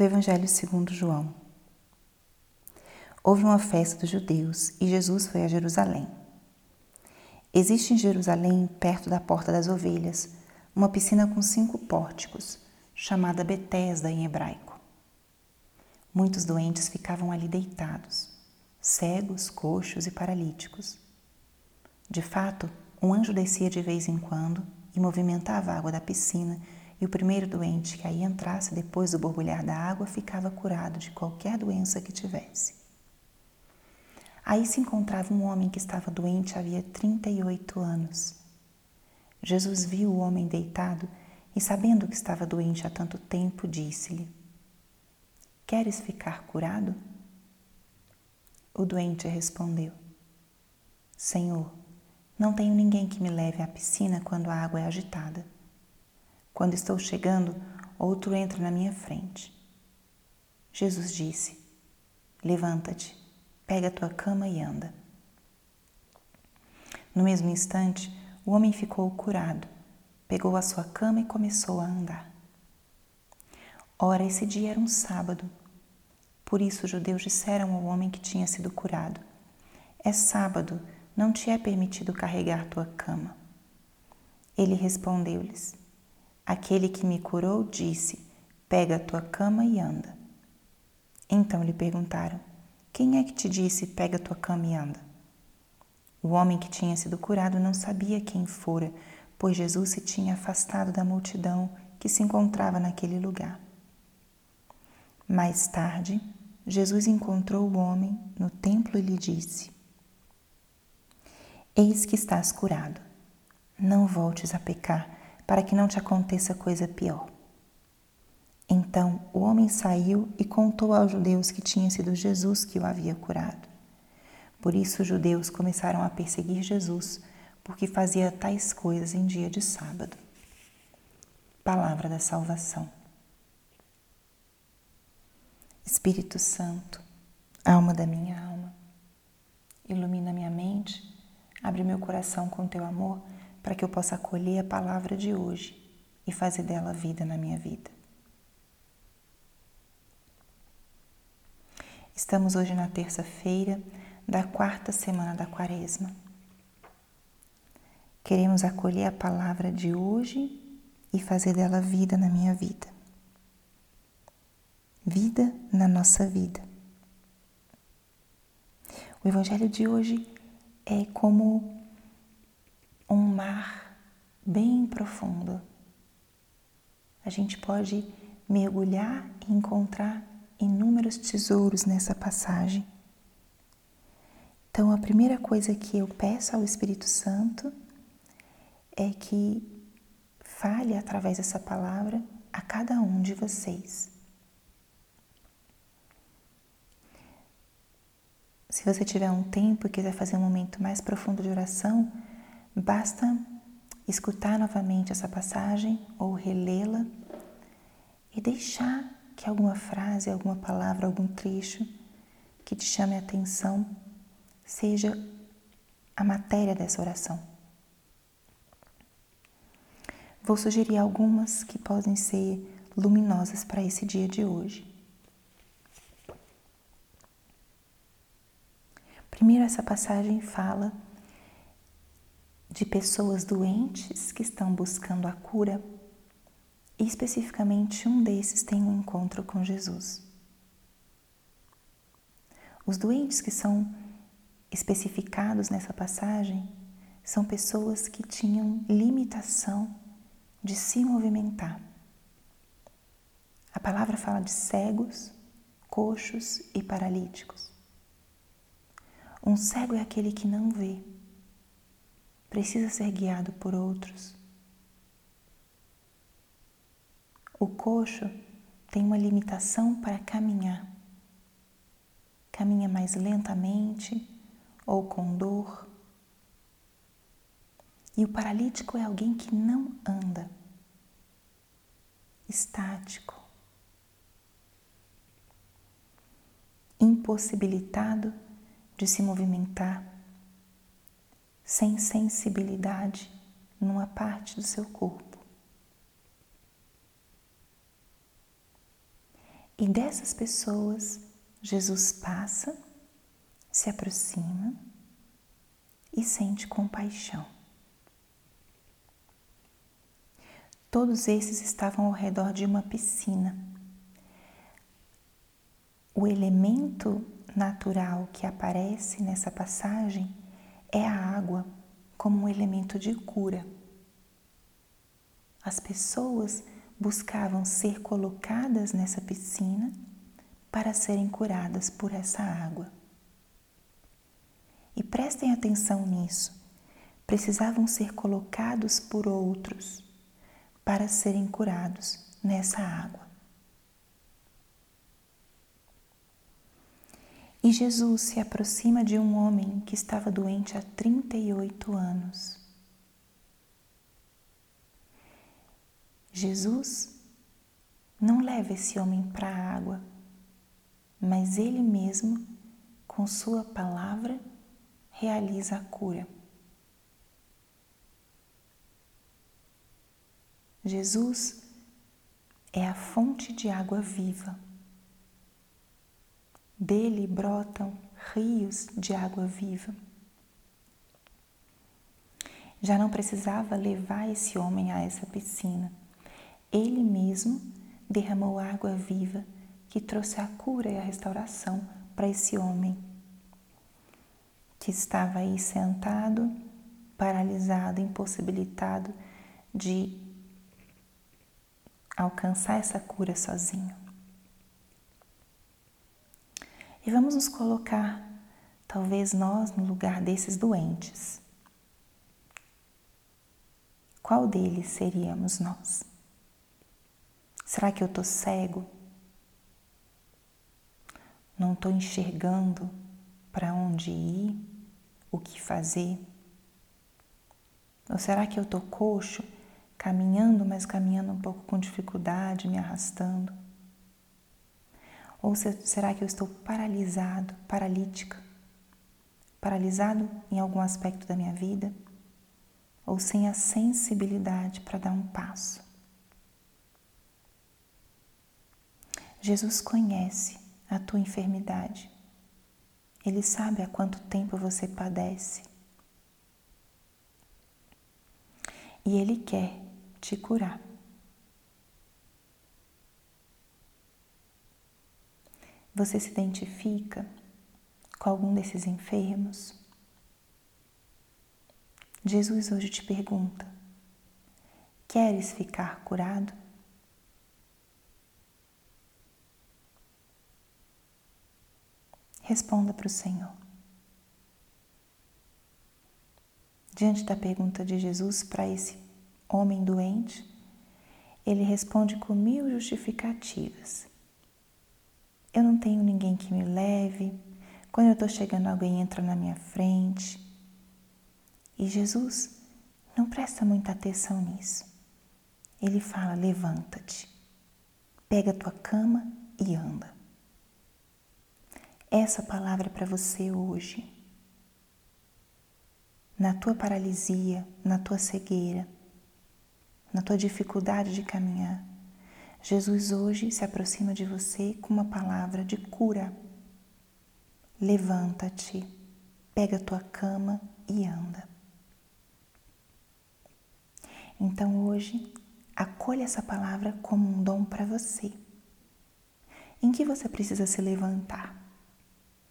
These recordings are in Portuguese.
do Evangelho segundo João. Houve uma festa dos judeus e Jesus foi a Jerusalém. Existe em Jerusalém, perto da Porta das Ovelhas, uma piscina com cinco pórticos, chamada Betesda em hebraico. Muitos doentes ficavam ali deitados, cegos, coxos e paralíticos. De fato, um anjo descia de vez em quando e movimentava a água da piscina e o primeiro doente que aí entrasse depois do borbulhar da água ficava curado de qualquer doença que tivesse. Aí se encontrava um homem que estava doente havia 38 anos. Jesus viu o homem deitado e, sabendo que estava doente há tanto tempo, disse-lhe: Queres ficar curado? O doente respondeu: Senhor, não tenho ninguém que me leve à piscina quando a água é agitada. Quando estou chegando, outro entra na minha frente. Jesus disse: Levanta-te, pega a tua cama e anda. No mesmo instante, o homem ficou curado, pegou a sua cama e começou a andar. Ora, esse dia era um sábado. Por isso os judeus disseram ao homem que tinha sido curado: É sábado, não te é permitido carregar tua cama. Ele respondeu-lhes: Aquele que me curou disse: Pega a tua cama e anda. Então lhe perguntaram: Quem é que te disse: Pega a tua cama e anda? O homem que tinha sido curado não sabia quem fora, pois Jesus se tinha afastado da multidão que se encontrava naquele lugar. Mais tarde, Jesus encontrou o homem no templo e lhe disse: Eis que estás curado. Não voltes a pecar para que não te aconteça coisa pior. Então o homem saiu e contou aos judeus que tinha sido Jesus que o havia curado. Por isso os judeus começaram a perseguir Jesus, porque fazia tais coisas em dia de sábado. Palavra da salvação. Espírito Santo, alma da minha alma, ilumina minha mente, abre meu coração com teu amor para que eu possa acolher a palavra de hoje e fazer dela vida na minha vida. Estamos hoje na terça-feira da quarta semana da Quaresma. Queremos acolher a palavra de hoje e fazer dela vida na minha vida. Vida na nossa vida. O Evangelho de hoje é como mar bem profundo. A gente pode mergulhar e encontrar inúmeros tesouros nessa passagem. Então, a primeira coisa que eu peço ao Espírito Santo é que fale através dessa palavra a cada um de vocês. Se você tiver um tempo e quiser fazer um momento mais profundo de oração, Basta escutar novamente essa passagem ou relê-la e deixar que alguma frase, alguma palavra, algum trecho que te chame a atenção seja a matéria dessa oração. Vou sugerir algumas que podem ser luminosas para esse dia de hoje. Primeiro, essa passagem fala de pessoas doentes que estão buscando a cura e especificamente um desses tem um encontro com Jesus. Os doentes que são especificados nessa passagem são pessoas que tinham limitação de se movimentar. A palavra fala de cegos, coxos e paralíticos. Um cego é aquele que não vê precisa ser guiado por outros. O coxo tem uma limitação para caminhar. Caminha mais lentamente ou com dor. E o paralítico é alguém que não anda, estático, impossibilitado de se movimentar sem sensibilidade numa parte do seu corpo. E dessas pessoas, Jesus passa, se aproxima e sente compaixão. Todos esses estavam ao redor de uma piscina. O elemento natural que aparece nessa passagem é a água como um elemento de cura. As pessoas buscavam ser colocadas nessa piscina para serem curadas por essa água. E prestem atenção nisso, precisavam ser colocados por outros para serem curados nessa água. E Jesus se aproxima de um homem que estava doente há 38 anos. Jesus não leva esse homem para a água, mas ele mesmo, com sua palavra, realiza a cura. Jesus é a fonte de água viva. Dele brotam rios de água viva. Já não precisava levar esse homem a essa piscina. Ele mesmo derramou água viva que trouxe a cura e a restauração para esse homem que estava aí sentado, paralisado, impossibilitado de alcançar essa cura sozinho. E vamos nos colocar, talvez nós, no lugar desses doentes. Qual deles seríamos nós? Será que eu estou cego? Não estou enxergando para onde ir, o que fazer? Ou será que eu estou coxo, caminhando, mas caminhando um pouco com dificuldade, me arrastando? Ou será que eu estou paralisado, paralítica? Paralisado em algum aspecto da minha vida? Ou sem a sensibilidade para dar um passo? Jesus conhece a tua enfermidade. Ele sabe há quanto tempo você padece. E Ele quer te curar. Você se identifica com algum desses enfermos? Jesus hoje te pergunta: Queres ficar curado? Responda para o Senhor. Diante da pergunta de Jesus para esse homem doente, ele responde com mil justificativas. Eu não tenho ninguém que me leve. Quando eu estou chegando, alguém entra na minha frente. E Jesus não presta muita atenção nisso. Ele fala: levanta-te, pega a tua cama e anda. Essa palavra é para você hoje. Na tua paralisia, na tua cegueira, na tua dificuldade de caminhar, Jesus hoje se aproxima de você com uma palavra de cura. Levanta-te, pega a tua cama e anda. Então hoje, acolha essa palavra como um dom para você. Em que você precisa se levantar?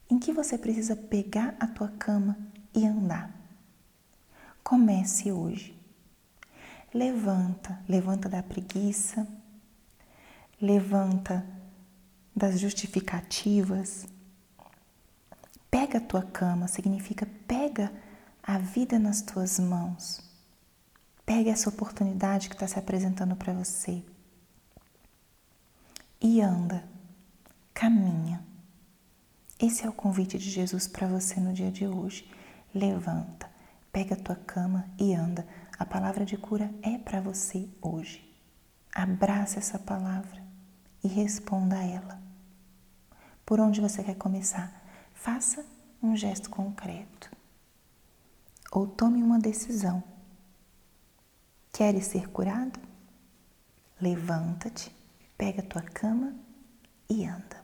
Em que você precisa pegar a tua cama e andar? Comece hoje. Levanta, levanta da preguiça, levanta das justificativas. Pega a tua cama, significa pega a vida nas tuas mãos. Pega essa oportunidade que está se apresentando para você. E anda, caminha. Esse é o convite de Jesus para você no dia de hoje. Levanta, pega a tua cama e anda. A palavra de cura é para você hoje. Abraça essa palavra e responda a ela. Por onde você quer começar? Faça um gesto concreto. Ou tome uma decisão. Queres ser curado? Levanta-te, pega a tua cama e anda.